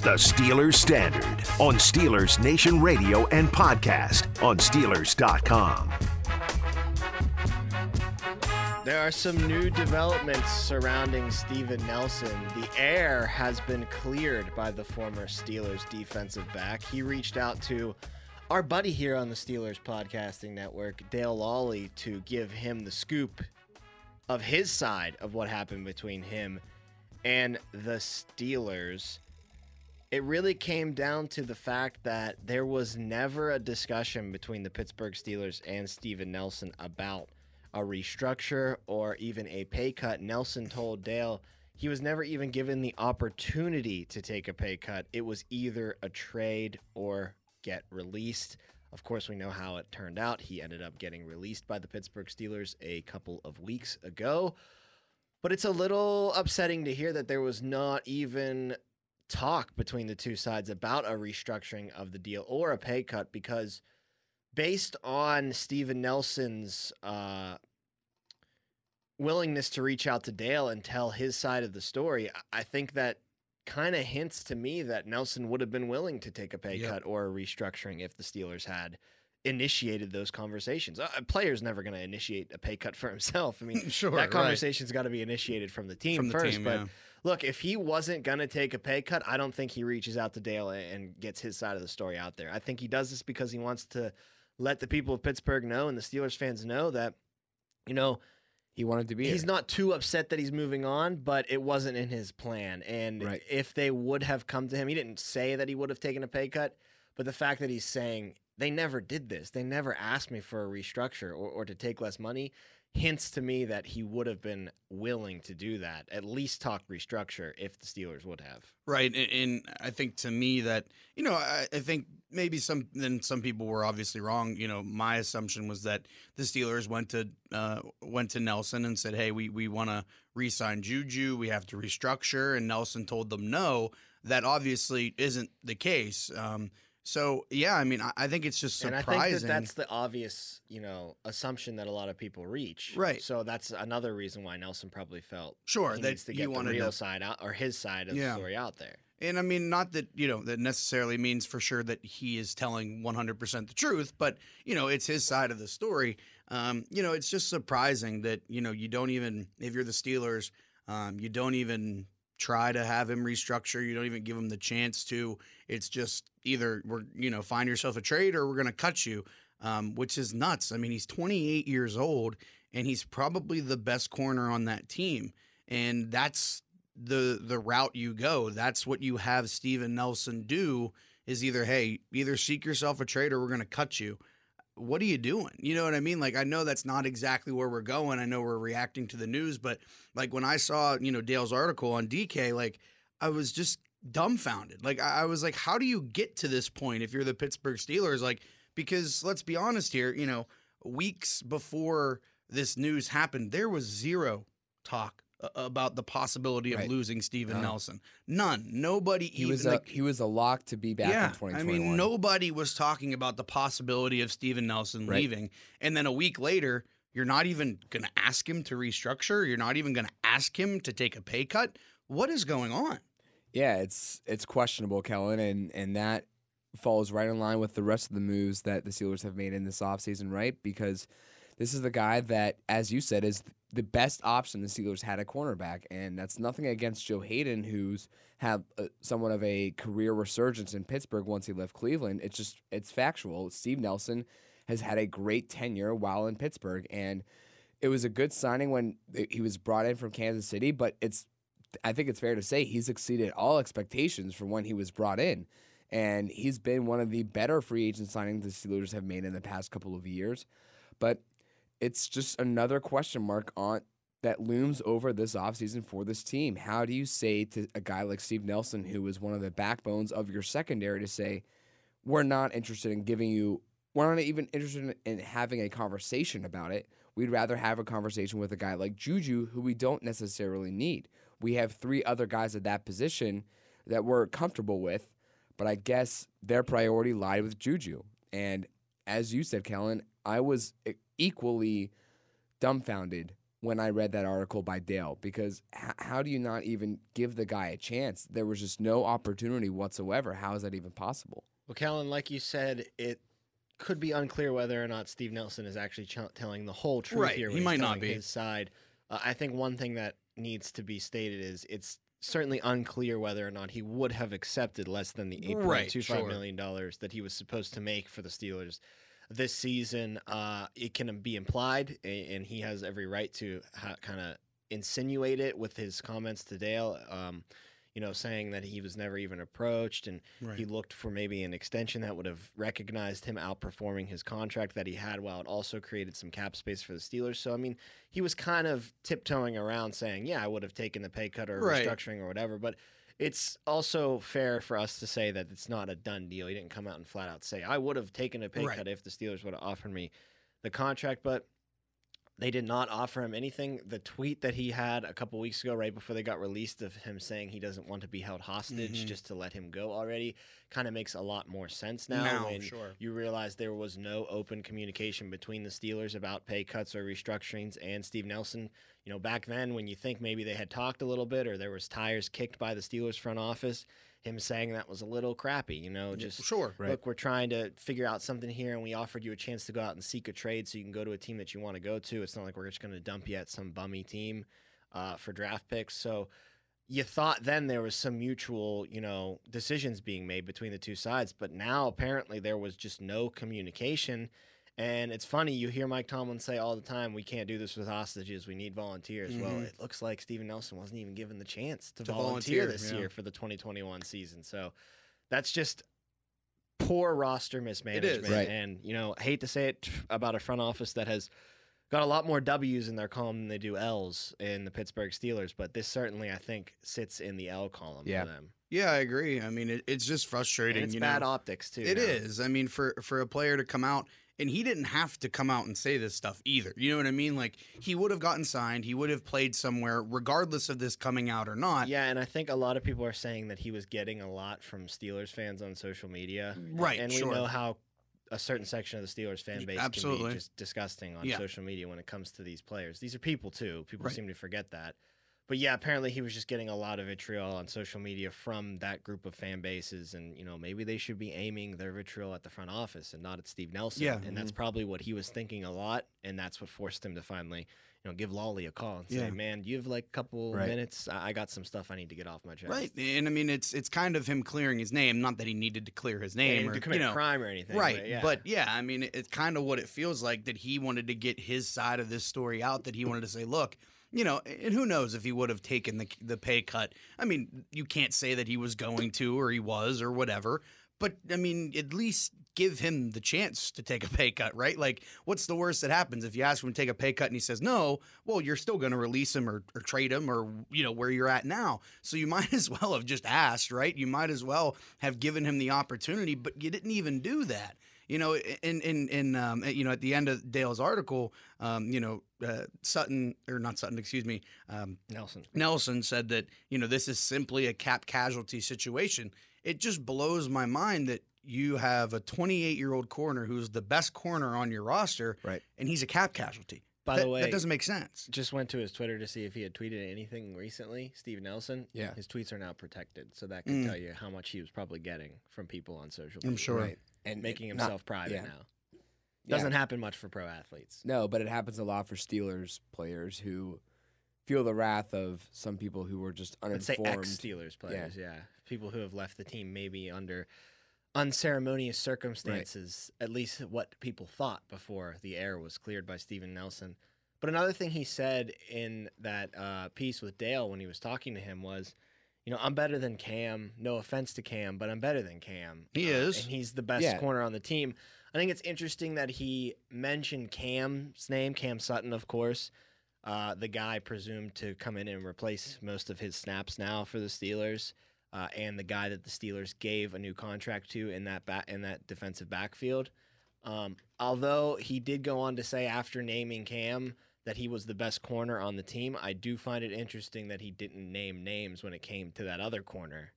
the Steelers Standard on Steelers Nation Radio and podcast on Steelers.com. There are some new developments surrounding Steven Nelson. The air has been cleared by the former Steelers defensive back. He reached out to our buddy here on the Steelers Podcasting Network, Dale Lolley, to give him the scoop of his side of what happened between him and the Steelers. It really came down to the fact that there was never a discussion between the Pittsburgh Steelers and Steven Nelson about a restructure or even a pay cut. Nelson told Dale he was never even given the opportunity to take a pay cut. It was either a trade or get released. Of course, we know how it turned out. He ended up getting released by the Pittsburgh Steelers a couple of weeks ago. But it's a little upsetting to hear that there was not even talk between the two sides about a restructuring of the deal or a pay cut because based on Steven Nelson's uh, willingness to reach out to Dale and tell his side of the story, I think that kind of hints to me that Nelson would have been willing to take a pay Yep. cut or a restructuring if the Steelers had initiated those conversations. Uh, A player's never going to initiate a pay cut for himself. I mean, Sure, that right. conversation's got to be initiated from the team From the first. team, but yeah. Look, if he wasn't going to take a pay cut, I don't think he reaches out to Dale and- gets his side of the story out there. I think he does this because he wants to let the people of Pittsburgh know and the Steelers fans know that, you know, He wanted to be he's here. not too upset that he's moving on, but it wasn't in his plan. And Right. if they would have come to him, he didn't say that he would have taken a pay cut, but the fact that he's saying they never did this, they never asked me for a restructure or, or to take less money, hints to me that he would have been willing to do that, at least talk restructure if the Steelers would have. Right, and, and I think to me that you know I, I think maybe some then some people were obviously wrong. You know, my assumption was that the Steelers went to uh, went to Nelson and said, "Hey, we we want to re-sign Juju. We have to restructure," and Nelson told them no. That obviously isn't the case. Um, so yeah, I mean, I, I think it's just surprising. And I think that that's the obvious, you know, assumption that a lot of people reach. Right. So that's another reason why Nelson probably felt Sure, he that needs to get the real to- side out or his side of Yeah. the story out there. And I mean, not that, you know, that necessarily means for sure that he is telling 100% the truth, but, you know, it's his side of the story. Um, you know, it's just surprising that, you know, you don't even, if you're the Steelers, um, you don't even try to have him restructure. You don't even give him the chance to. It's just either we're, you know, find yourself a trade or we're going to cut you, um, which is nuts. I mean, he's 28 years old and he's probably the best corner on that team. And that's the the route you go. That's what you have Steven Nelson do is either hey, either seek yourself a trade or we're going to cut you. What are you doing? You know what I mean? Like I know that's not exactly where we're going. I know we're reacting to the news, but like when I saw, you know, Dale's article on DK, like I was just dumbfounded. Like I, I was like, how do you get to this point if you're the Pittsburgh Steelers? Like, because let's be honest here, you know, weeks before this news happened, there was zero talk about the possibility of Right. losing Steven No. Nelson. None. Nobody He even was like, he was a lock to be back in yeah, 2021. I mean, nobody was talking about the possibility of Steven Nelson Right. leaving. And then a week later, you're not even going to ask him to restructure. You're not even going to ask him to take a pay cut. What is going on? Yeah, it's it's questionable, Kellen, and and that falls right in line with the rest of the moves that the Steelers have made in this offseason, right? Because this is the guy that, as you said, is the best option the Steelers had at cornerback, and that's nothing against Joe Haden, who's had uh somewhat of a career resurgence in Pittsburgh once he left Cleveland. It's just it's factual. Steve Nelson has had a great tenure while in Pittsburgh, and it was a good signing when he was brought in from Kansas City, but it's I think it's fair to say he's exceeded all expectations from when he was brought in. And he's been one of the better free agent signings the Steelers have made in the past couple of years. But it's just another question mark on that looms over this offseason for this team. How do you say to a guy like Steve Nelson, who is one of the backbones of your secondary, to say, we're not interested in giving you, we're not even interested in, in having a conversation about it. We'd rather have a conversation with a guy like Juju, who we don't necessarily need. We have three other guys at that position that we're comfortable with, but I guess their priority lied with Juju. And as you said, Kellen, I was equally dumbfounded when I read that article by Dale because h- how do you not even give the guy a chance? There was just no opportunity whatsoever. How is that even possible? Well, Kellen, like you said, it could be unclear whether or not Steve Nelson is actually ch- telling the whole truth Right, here. he might not telling be. His side. Uh, I think one thing that needs to be stated is it's certainly unclear whether or not he would have accepted less than the eight point Right, two five sure. million dollars that he was supposed to make for the Steelers this season. Uh, it can be implied, and he has every right to ha- kind of insinuate it with his comments to Dale. Um, you know, saying that he was never even approached and Right. he looked for maybe an extension that would have recognized him outperforming his contract that he had while it also created some cap space for the Steelers. So, I mean, he was kind of tiptoeing around saying, yeah, I would have taken the pay cut or Right. restructuring or whatever. But it's also fair for us to say that it's not a done deal. He didn't come out and flat out say, I would have taken a pay Right. cut if the Steelers would have offered me the contract. But they did not offer him anything. The tweet that he had a couple weeks ago, right before they got released, of him saying he doesn't want to be held hostage Mhm. just to let him go already, kind of makes a lot more sense now. Now, when sure. you realize there was no open communication between the Steelers about pay cuts or restructurings and Steve Nelson. You know, back then when you think maybe they had talked a little bit or there was tires kicked by the Steelers front office, him saying that was a little crappy. You know, just sure. Right. look, we're trying to figure out something here, and we offered you a chance to go out and seek a trade so you can go to a team that you want to go to. It's not like we're just going to dump you at some bummy team uh, for draft picks. So you thought then there was some mutual, you know, decisions being made between the two sides, but now apparently there was just no communication. And it's funny, you hear Mike Tomlin say all the time, we can't do this with hostages. We need volunteers. Well, Mhm. it looks like Steven Nelson wasn't even given the chance to, To volunteer, volunteer, this yeah. year for the 2021 season. So that's just poor roster mismanagement. Right. And, you know, I hate to say it about a front office that has got a lot more W's in their column than they do L's in the Pittsburgh Steelers, but this certainly, I think, sits in the L column Yeah. for them. Yeah, I agree. I mean, it, it's just And frustrating. it's you bad know? optics, too. It now. is. I mean, for for a player to come out and he didn't have to come out and say this stuff either. You know what I mean? Like he would have gotten signed, he would have played somewhere, regardless of this coming out or not. Yeah, and I think a lot of people are saying that he was getting a lot from Steelers fans on social media. Right, And sure. we know how a certain section of the Steelers fan base can absolutely. be just disgusting on Yeah. social media when it comes to these players. These are people too. People Right. seem to forget that. But yeah, apparently he was just getting a lot of vitriol on social media from that group of fan bases, and you know maybe they should be aiming their vitriol at the front office and not at Steve Nelson. Yeah. Mm-hmm. and that's probably what he was thinking a lot, and that's what forced him to finally, you know, give Lolley a call and say, Yeah. "Man, do you have like a couple Right. minutes? I I got some stuff I need to get off my chest." Right. And I mean it's it's kind of him clearing his name, not that he needed to clear his name or commit you a know. crime or anything. Right. But yeah. But yeah, I mean, it's kind of what it feels like that he wanted to get his side of this story out, that he wanted to say, look, you know, and who knows if he would have taken the, the pay cut. I mean, you can't say that he was going to or he was or whatever, but I mean, at least give him the chance to take a pay cut, right? Like, what's the worst that happens if you ask him to take a pay cut and he says no? Well, you're still going to release him or, or trade him or, you know, where you're at now. So you might as well have just asked, right? You might as well have given him the opportunity, but you didn't even do that. You know, in in in um, you know, at the end of Dale's article, um, you know, uh, Sutton or not Sutton, excuse me, um, Nelson. Nelson said that you know this is simply a cap casualty situation. It just blows my mind that you have a 28 year old corner who's the best corner on your roster, Right. And he's a cap casualty. By that, the way, that doesn't make sense. just went to his Twitter to see if he had tweeted anything recently. Steve Nelson. Yeah. His tweets are now protected, so that can Mm. tell you how much he was probably getting from people on social I'm sure. Right. And Making not- himself private yeah. now. Yeah. Doesn't happen much for pro athletes. No, but it happens a lot for Steelers players who feel the wrath of some people who were just Let's say uninformed. ex Steelers players, yeah. People who have left the team maybe under unceremonious circumstances, at least what people thought before the air was cleared by Steven Nelson. But another thing he said in that uh, piece with Dale when he was talking to him was, you know, I'm better than Cam. No offense to Cam, but I'm better than Cam. He Uh, is. and he's the best Yeah. corner on the team. I think it's interesting that he mentioned Cam's name, Cam Sutton, of course, uh, the guy presumed to come in and replace most of his snaps now for the Steelers, uh, and the guy that the Steelers gave a new contract to in that ba- in that defensive backfield. Um, although he did go on to say after naming Cam that he was the best corner on the team, I do find it interesting that he didn't name names when it came to that other corner,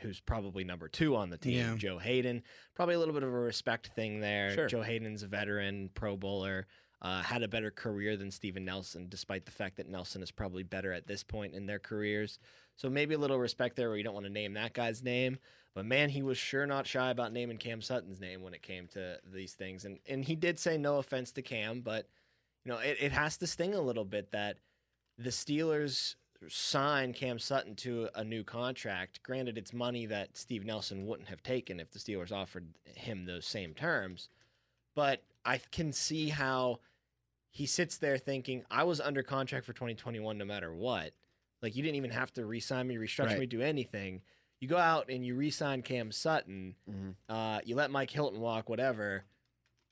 who's probably number two on the team, Yeah. Joe Haden. Probably a little bit of a respect thing there. Sure. Joe Haden's a veteran, Pro Bowler. uh, had a better career than Steven Nelson, despite the fact that Nelson is probably better at this point in their careers. So maybe a little respect there where you don't want to name that guy's name. But man, he was sure not shy about naming Cam Sutton's name when it came to these things. And and he did say no offense to Cam, but you know, it, it has to sting a little bit that the Steelers sign Cam Sutton to a new contract. Granted, it's money that Steve Nelson wouldn't have taken if the Steelers offered him those same terms. But I can see how he sits there thinking, I was under contract for 2021 no matter what. Like, you didn't even have to re sign me, restructure Right. me, do anything. You go out and you re sign Cam Sutton, Mhm. uh, you let Mike Hilton walk, whatever,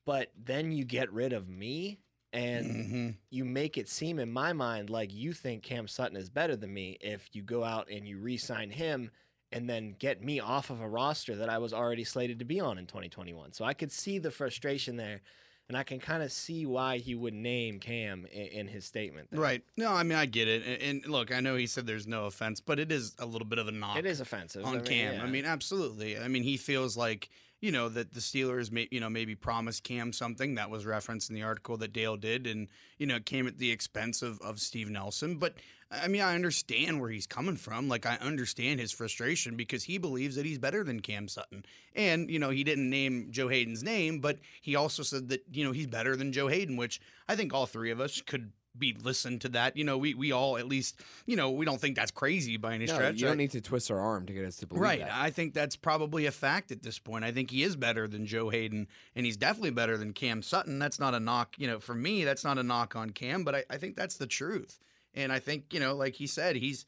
but then you get rid of me and Mhm. you make it seem in my mind like you think Cam Sutton is better than me if you go out and you re-sign him and then get me off of a roster that I was already slated to be on in 2021. So I could see the frustration there and I can kind of see why he would name Cam in, in his statement. there. Right. No, I mean I get it, and, and look, I know he said there's no offense, but it is a little bit of a knock. It is offensive on I mean, Cam. yeah. I mean, absolutely. I mean, he feels like you know that the Steelers, may, you know, maybe promised Cam something that was referenced in the article that Dale did, and you know, it came at the expense of of Steve Nelson. But I mean, I understand where he's coming from. Like, I understand his frustration because he believes that he's better than Cam Sutton, and you know, he didn't name Joe Haden's name, but he also said that you know he's better than Joe Haden, which I think all three of us could. Be listen to that, you know. We we all at least, you know, we don't think that's crazy by any No, stretch. you don't need to twist our arm to get us to believe Right. that. Right. I think that's probably a fact at this point. I think he is better than Joe Haden, and he's definitely better than Cam Sutton. That's not a knock, you know, for me, that's not a knock on Cam, but I, I think that's the truth. And I think, you know, like he said, he's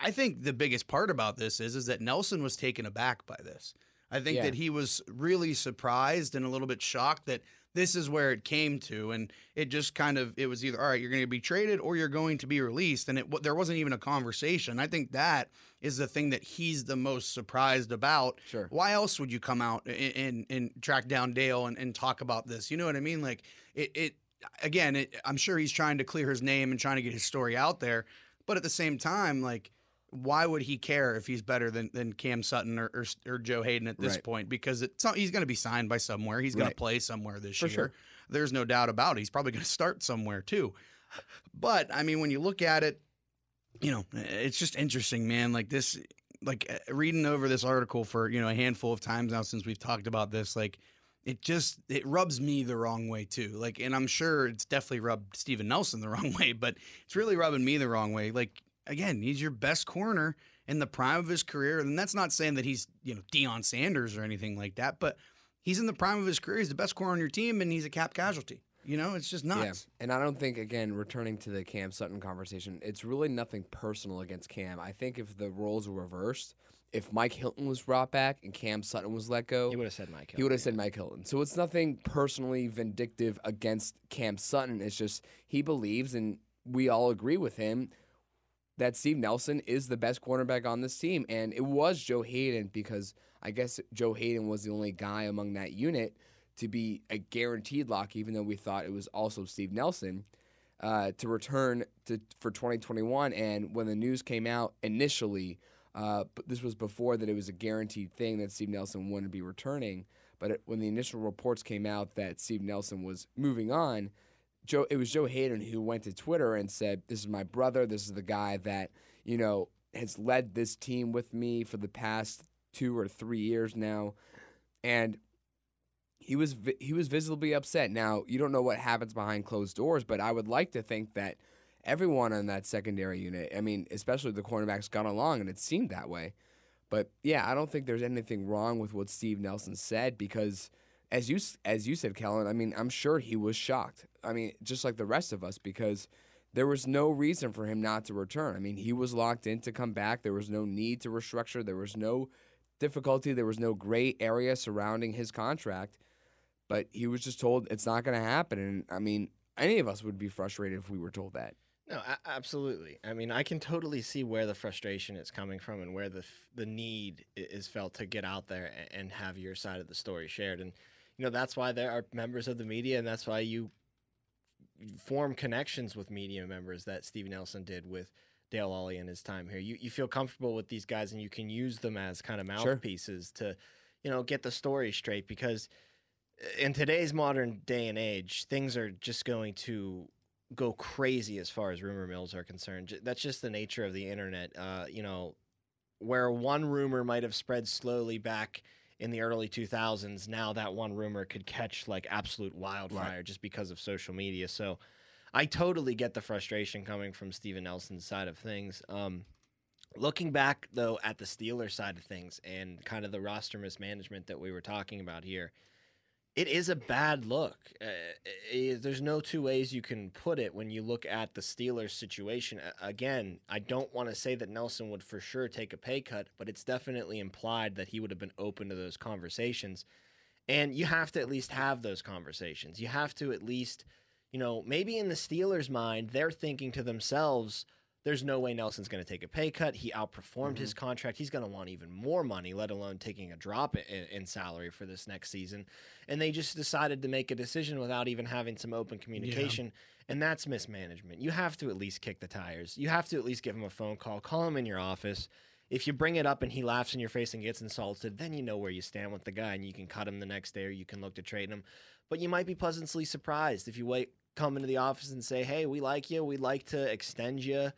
I think the biggest part about this is is that Nelson was taken aback by this. I think Yeah. that he was really surprised and a little bit shocked that this is where it came to, and it just kind of it was either all right, you're going to be traded or you're going to be released, and it there wasn't even a conversation. I think that is the thing that he's the most surprised about. Sure. Why else would you come out and and, and track down Dale and, and talk about this? You know what I mean? Like it. it again, it, I'm sure he's trying to clear his name and trying to get his story out there, but at the same time, like why would he care if he's better than, than Cam Sutton or, or, or Joe Haden at this Right. point? Because it's not, he's going to be signed by somewhere. He's going Right. to play somewhere this For year. sure. There's no doubt about it. He's probably going to start somewhere too. But I mean, when you look at it, you know, it's just interesting, man. Like this, like uh, reading over this article for you know a handful of times now since we've talked about this, like it just it rubs me the wrong way too. Like, and I'm sure it's definitely rubbed Steven Nelson the wrong way, but it's really rubbing me the wrong way. Like again, he's your best corner in the prime of his career, and that's not saying that he's you know Deion Sanders or anything like that, but he's in the prime of his career. He's the best corner on your team, and he's a cap casualty. You know, it's just nuts. Yeah. And I don't think, again, returning to the Cam Sutton conversation, it's really nothing personal against Cam. I think if the roles were reversed, if Mike Hilton was brought back and Cam Sutton was let go, he would have said Mike. Hilton. he would have said Mike Hilton. So it's nothing personally vindictive against Cam Sutton. It's just he believes, and we all agree with him, that Steve Nelson is the best cornerback on this team. And it was Joe Haden because I guess Joe Haden was the only guy among that unit to be a guaranteed lock, even though we thought it was also Steve Nelson. Uh, to return to for 2021, and when the news came out initially, uh, this was before that it was a guaranteed thing that Steve Nelson wouldn't be returning. But it, when the initial reports came out that Steve Nelson was moving on, Joe, it was Joe Haden who went to Twitter and said, "This is my brother. This is the guy that you know has led this team with me for the past two or three years now," and he was he was visibly upset. Now you don't know what happens behind closed doors, but I would like to think that everyone on that secondary unit, I mean, especially the cornerbacks, got along, and it seemed that way. But yeah, I don't think there's anything wrong with what Steve Nelson said because, as you as you said, Kellen, I mean, I'm sure he was shocked. I mean, just like the rest of us, because there was no reason for him not to return. I mean, he was locked in to come back. There was no need to restructure. There was no difficulty. There was no gray area surrounding his contract. But he was just told it's not going to happen. And I mean, any of us would be frustrated if we were told that. No, absolutely. I mean, I can totally see where the frustration is coming from and where the the need is felt to get out there and have your side of the story shared. And you know, that's why there are members of the media, and that's why you form connections with media members that Steve Nelson did with Dale Lolley in his time here. You you feel comfortable with these guys, and you can use them as kind of Sure. mouthpieces to, you know, get the story straight because in today's modern day and age, things are just going to go crazy as far as rumor mills are concerned. That's just the nature of the internet. Uh, you know, where one rumor might have spread slowly back in the early 2000s, now that one rumor could catch like absolute wildfire just because of social media. So I totally get the frustration coming from Steven Nelson's side of things. Um, looking back, though, at the Steelers side of things and kind of the roster mismanagement that we were talking about here, it is a bad look. Uh, eh, there's no two ways you can put it when you look at the Steelers situation. Again, I don't want to say that Nelson would for sure take a pay cut, but it's definitely implied that he would have been open to those conversations. And you have to at least have those conversations. You have to at least, you know, maybe in the Steelers' mind, they're thinking to themselves, there's no way Nelson's going to take a pay cut. He outperformed his mm-hmm. contract. He's going to want even more money, let alone taking a drop in, in salary for this next season. And they just decided to make a decision without even having some open communication. And that's mismanagement. You have to at least kick the tires. You have to at least give him a phone call, call him in your office. If you bring it up and he laughs in your face and gets insulted, then you know where you stand with the guy and you can cut him the next day or you can look to trade him. But you might be pleasantly surprised if you wait, come into the office and say, hey, we like you. We'd like to extend you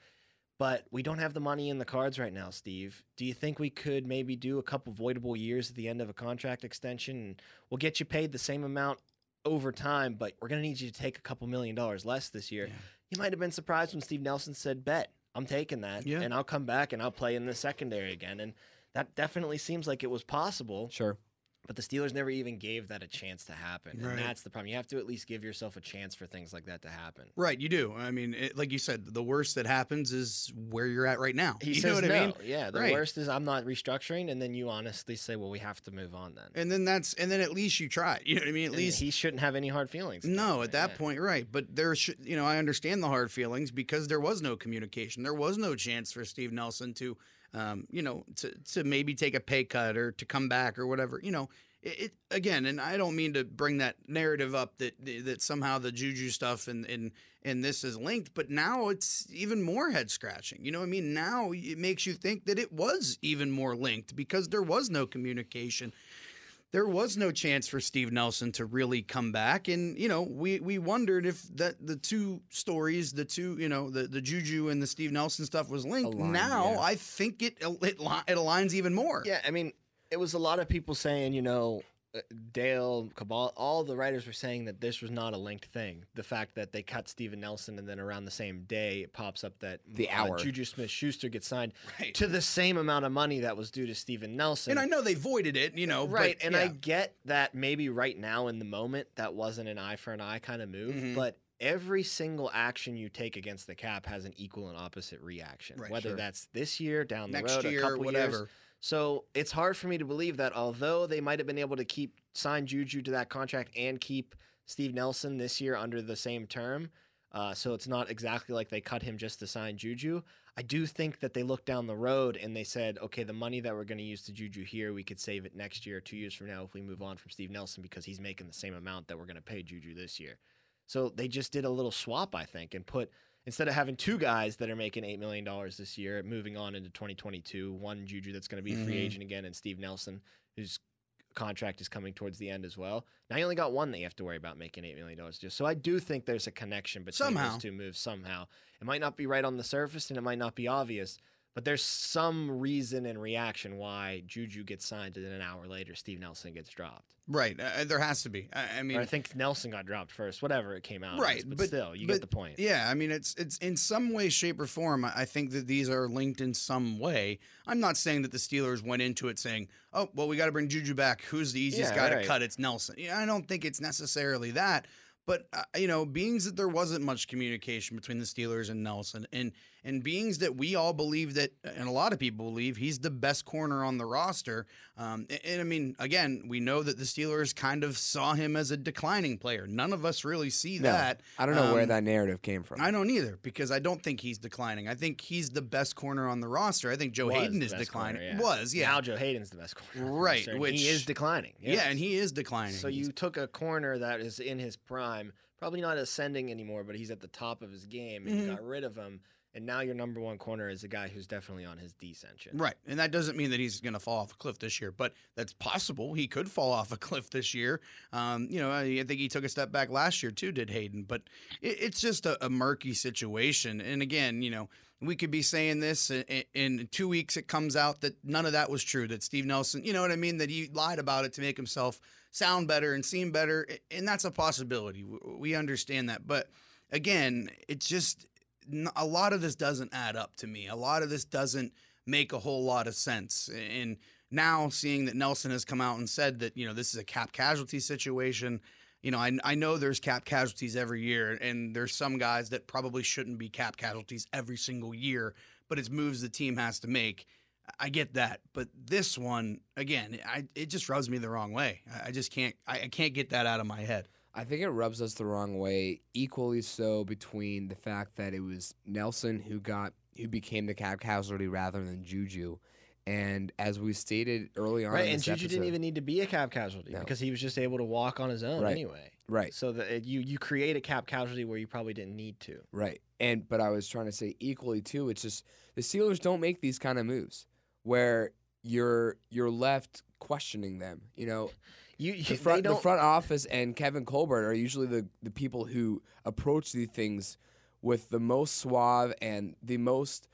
but we don't have the money in the cards right now, Steve. Do you think we could maybe do a couple voidable years at the end of a contract extension and we'll get you paid the same amount over time, but we're going to need you to take a couple million dollars less this year? Yeah. You might have been surprised when Steve Nelson said, Bet, I'm taking that. Yeah. And I'll come back and I'll play in the secondary again. And that definitely seems like it was possible. Sure. But the Steelers never even gave that a chance to happen. Right. And that's the problem. You have to at least give yourself a chance for things like that to happen. Right, you do. I mean, it, like you said, the worst that happens is where you're at right now. He you says know what no. I mean? Yeah, the Right. worst is I'm not restructuring, and then you honestly say, "Well, we have to move on then." And then that's and then at least you try. You know what I mean? At And least he shouldn't have any hard feelings. No, at that yeah. point, right. But there should, you know, I understand the hard feelings because there was no communication. There was no chance for Steve Nelson to, um, you know, to to maybe take a pay cut or to come back or whatever. You know, it, it again, and I don't mean to bring that narrative up that that somehow the juju stuff and and and this is linked, but now it's even more head scratching. You know, what I mean, now it makes you think that it was even more linked because there was no communication there was no chance for Steve Nelson to really come back. And, you know, we, we wondered if that the two stories, the two, you know, the, the Juju and the Steve Nelson stuff was linked. Aligned, now yeah. I think it, it it aligns even more. Yeah, I mean, it was a lot of people saying, you know, Dale, Kaboly, all the writers were saying that this was not a linked thing. The fact that they cut Steven Nelson and then around the same day it pops up that The uh, hour. Juju Smith Schuster gets signed Right. to the same amount of money that was due to Steven Nelson. And I know they voided it, you know, right. but, and yeah. I get that maybe right now in the moment that wasn't an eye for an eye kind of move, Mhm. but every single action you take against the cap has an equal and opposite reaction. Right, Whether sure. that's this year, down the next road, a couple whatever. years. So it's hard for me to believe that although they might have been able to keep sign Juju to that contract and keep Steve Nelson this year under the same term, uh, so it's not exactly like they cut him just to sign Juju. I do think that they looked down the road and they said, okay, the money that we're going to use to Juju here, we could save it next year, two years from now, if we move on from Steve Nelson because he's making the same amount that we're going to pay Juju this year. So they just did a little swap, I think, and put instead of having two guys that are making eight million dollars this year, moving on into 2022, one Juju that's going to be a free Mhm. agent again, and Steve Nelson, whose contract is coming towards the end as well. Now you only got one that you have to worry about making eight million dollars. Just so I do think there's a connection between Somehow. those two moves. Somehow it might not be right on the surface, and it might not be obvious. But there's some reason and reaction why Juju gets signed, and then an hour later, Steve Nelson gets dropped. Right. Uh, there has to be. I, I mean, or I think Nelson got dropped first. Whatever it came out, as, Right, But, but- still, you but- get the point. Yeah, I mean it's it's in some way, shape, or form. I think that these are linked in some way. I'm not saying that the Steelers went into it saying, "Oh, well, we got to bring Juju back. Who's the easiest Yeah, guy right. to cut? It's Nelson." Yeah, I don't think it's necessarily that. But uh, you know, beings that there wasn't much communication between the Steelers and Nelson, and and beings that we all believe that, and a lot of people believe he's the best corner on the roster. Um, and, and I mean, again, we know that the Steelers kind of saw him as a declining player. None of us really see No, that. I don't know where Um, that narrative came from. I don't either because I don't think he's declining. I think he's the best corner on the roster. I think Joe Was Haden is declining. corner, yeah. Was yeah, Now Joe Haden's the best corner. Right, which- he is declining. yeah, and he is declining. So you took a corner that is in his prime, probably not ascending anymore, but he's at the top of his game, and Mhm. you got rid of him. And now your number one corner is a guy who's definitely on his descension. Right. And that doesn't mean that he's going to fall off a cliff this year, but that's possible. He could fall off a cliff this year. Um, you know, I, think he took a step back last year too, did Haden, but it, it's just a, a murky situation. And again, you know, we could be saying this in, in two weeks. It comes out that none of that was true. That Steve Nelson, you know what I mean, that he lied about it to make himself sound better and seem better, and that's a possibility. We understand that, but again, it's just a lot of this doesn't add up to me. A lot of this doesn't make a whole lot of sense. And now seeing that Nelson has come out and said that, you know, this is a cap casualty situation, you know, I, I know there's cap casualties every year, and there's some guys that probably shouldn't be cap casualties every single year, but it's moves the team has to make. I get that, but this one again, I, it just rubs me the wrong way. I just can't, I, I can't get that out of my head. I think it rubs us the wrong way, equally so between the fact that it was Nelson who got who became the cap casualty rather than Juju. And as we stated early on, right, and Juju episode, didn't even need to be a cap casualty No. because he was just able to walk on his own Right. anyway. right, So that you you create a cap casualty where you probably didn't need to. right. And but I was trying to say equally too. It's just the Steelers don't make these kind of moves where you're you're left questioning them. You know, You, you the front the front office and Kevin Colbert are usually the the people who approach these things with the most suave and the most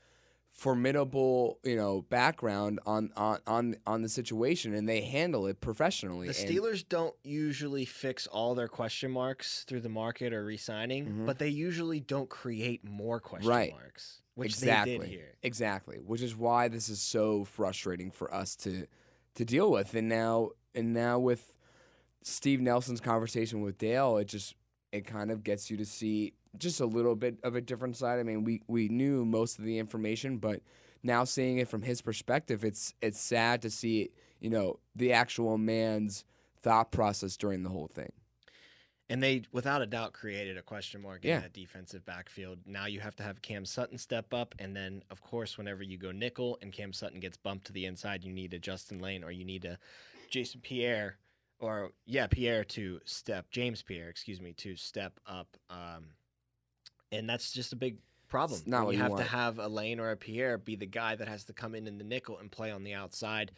formidable, you know, background on on on, on the situation and they handle it professionally. The And- Steelers don't usually fix all their question marks through the market or re-signing, Mhm. but they usually don't create more question Right. marks, which exactly. they did here. Exactly, which is why this is so frustrating for us to to deal with. And now and now with Steve Nelson's conversation with Dale, it just it kind of gets you to see just a little bit of a different side. I mean, we we knew most of the information, but now seeing it from his perspective, it's it's sad to see, you know, the actual man's thought process during the whole thing. And they, without a doubt, created a question mark in Yeah. that defensive backfield. Now you have to have Cam Sutton step up. And then, of course, whenever you go nickel and Cam Sutton gets bumped to the inside, you need a Justin Layne or you need a Jason Pierre or, yeah, Pierre to step, James Pierre, excuse me, to step up. Um, and that's just a big problem. It's not you you have want. to have a Layne or a Pierre be the guy that has to come in in the nickel and play on the outside.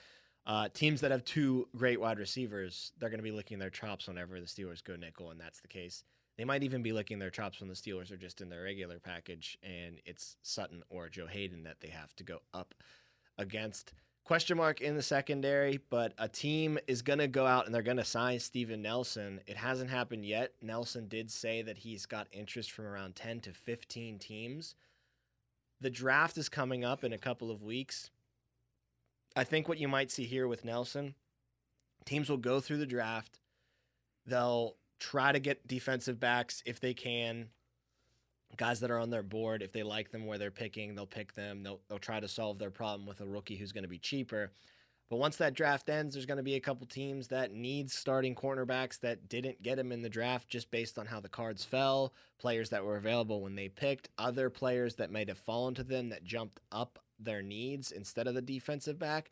Uh, teams that have two great wide receivers, they're going to be licking their chops whenever the Steelers go nickel, and that's the case. They might even be licking their chops when the Steelers are just in their regular package, and it's Sutton or Joe Haden that they have to go up against. Question mark in the secondary, but a team is going to go out and they're going to sign Steven Nelson. It hasn't happened yet. Nelson did say that he's got interest from around 10 to 15 teams. The draft is coming up in a couple of weeks. I think what you might see here with Nelson, teams will go through the draft. They'll try to get defensive backs if they can. Guys that are on their board, if they like them where they're picking, they'll pick them. They'll, they'll try to solve their problem with a rookie who's going to be cheaper. But once that draft ends, there's going to be a couple teams that need starting cornerbacks that didn't get them in the draft just based on how the cards fell, players that were available when they picked, other players that might have fallen to them that jumped up their needs instead of the defensive back.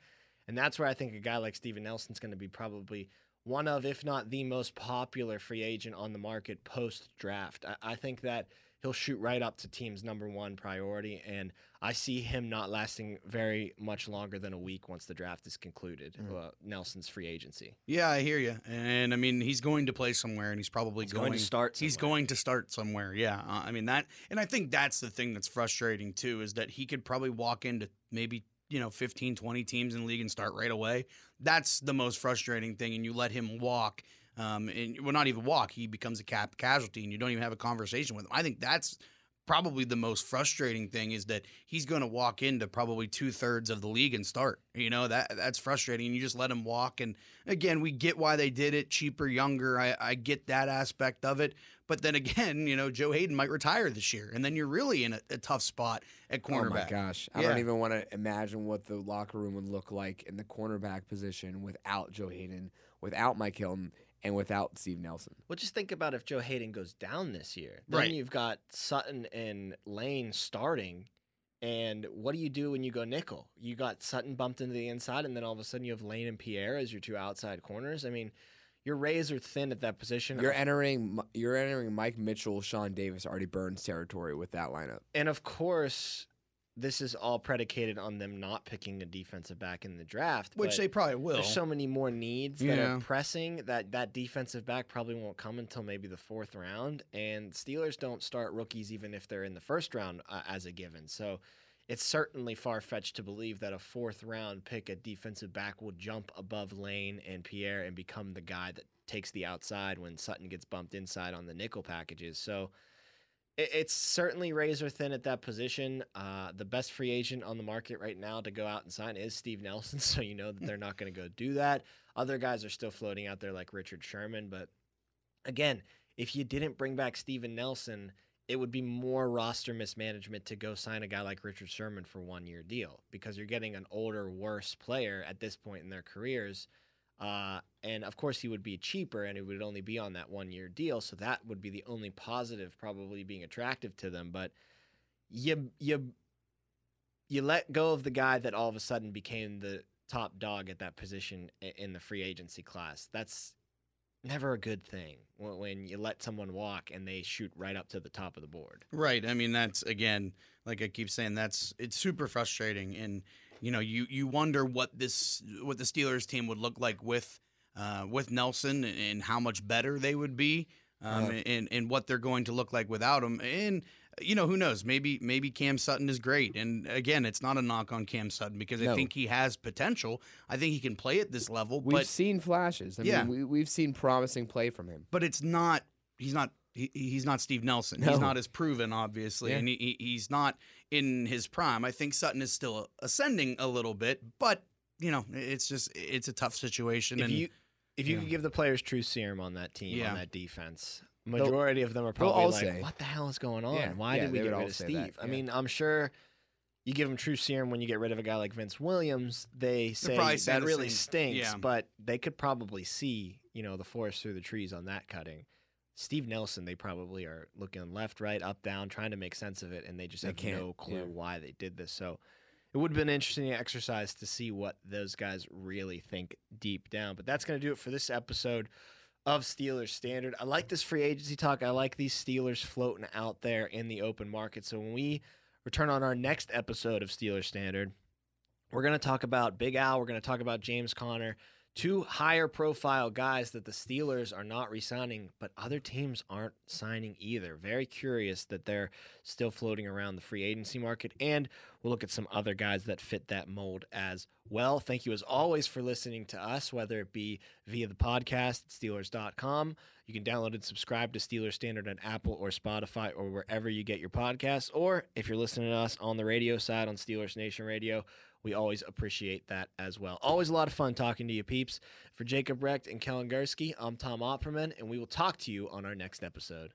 And that's where I think a guy like Steven Nelson's going to be probably one of, if not the most popular free agent on the market post draft. I, I think that he'll shoot right up to team's number one priority. And I see him not lasting very much longer than a week once the draft is concluded. Uh, Nelson's free agency. Yeah, I hear you. And I mean, he's going to play somewhere, and he's probably He's going to start He's somewhere. going to start somewhere. Yeah, uh, I mean that, and I think that's the thing that's frustrating too is that he could probably walk into maybe you know 15, 20 teams in the league and start right away. That's the most frustrating thing, and you let him walk. Um, and well, not even walk. He becomes a cap casualty, and you don't even have a conversation with him. I think that's probably the most frustrating thing is that he's going to walk into probably two thirds of the league and start. You know that that's frustrating. You just let him walk. And again, we get why they did it, cheaper, younger. I, I get that aspect of it. But then again, you know, Joe Haden might retire this year, and then you're really in a, a tough spot at cornerback. Oh my gosh. I Yeah. don't even want to imagine what the locker room would look like in the cornerback position without Joe Haden, without Mike Hilton, and without Steve Nelson. Well, just think about if Joe Haden goes down this year. Then Right. you've got Sutton and Layne starting. And what do you do when you go nickel? You got Sutton bumped into the inside, and then all of a sudden you have Layne and Pierre as your two outside corners. I mean, your rays are thin at that position. You're entering you're entering Mike Mitchell, Sean Davis, Artie Burns territory with that lineup. and of course, this is all predicated on them not picking a defensive back in the draft, which they probably will. There's so many more needs that Yeah. are pressing that that defensive back probably won't come until maybe the fourth round. And Steelers don't start rookies even if they're in the first round uh, as a given. So it's certainly far fetched to believe that a fourth round pick at defensive back will jump above Layne and Pierre and become the guy that takes the outside when Sutton gets bumped inside on the nickel packages. So it- it's certainly razor thin at that position. Uh, the best free agent on the market right now to go out and sign is Steve Nelson, so you know that they're not going to go do that. Other guys are still floating out there like Richard Sherman, but again, if you didn't bring back Steven Nelson, it would be more roster mismanagement to go sign a guy like Richard Sherman for one year deal because you're getting an older, worse player at this point in their careers. Uh, and of course, he would be cheaper and it would only be on that one year deal. So that would be the only positive, probably being attractive to them. But you, you, you let go of the guy that all of a sudden became the top dog at that position in the free agency class. That's never a good thing when, when you let someone walk and they shoot right up to the top of the board. Right. I mean, that's again, like I keep saying, that's it's super frustrating, and you know, you you wonder what this what the Steelers team would look like with uh, with Nelson and, how much better they would be, um, and and what they're going to look like without him, and. You know who knows? Maybe maybe Cam Sutton is great, and again, it's not a knock on Cam Sutton because I think he has potential. I think he can play at this level, We've but seen flashes. I Yeah. mean, we, we've seen promising play from him. but it's not he's not he, he's not Steve Nelson. No. He's not as proven, obviously, Yeah. and he, he- he's not in his prime. I think Sutton is still ascending a little bit, but you know, it's just it's a tough situation. If and you if you yeah. could give the players true serum on that team Yeah. on that defense, majority of them are probably all like, say- "What the hell is going on? Yeah, Why yeah, did we get rid of Steve?" that, I mean, I'm sure you give them true serum when you get rid of a guy like Vince Williams. They say that really same- stinks, yeah. but they could probably see you know the forest through the trees on that cutting. Steve Nelson, they probably are looking left, right, up, down, trying to make sense of it, and they just They have can't, no clue yeah. why they did this. So it would have been an interesting exercise to see what those guys really think deep down. But that's going to do it for this episode of Steelers Standard. I like this free agency talk. I like these Steelers floating out there in the open market. So when we return on our next episode of Steelers Standard, we're going to talk about Big Al. We're going to talk about James Conner, two higher profile guys that the Steelers are not re-signing, but other teams aren't signing either. Very curious that they're still floating around the free agency market. And we'll look at some other guys that fit that mold as well. Thank you as always for listening to us, whether it be via the podcast at Steelers.com. You can download and subscribe to Steelers Standard on Apple or Spotify or wherever you get your podcasts. Or if you're listening to us on the radio side on Steelers Nation Radio, we always appreciate that as well. Always a lot of fun talking to you, peeps. For Jacob Recht and Kellen Gursky, I'm Tom Opperman, and we will talk to you on our next episode.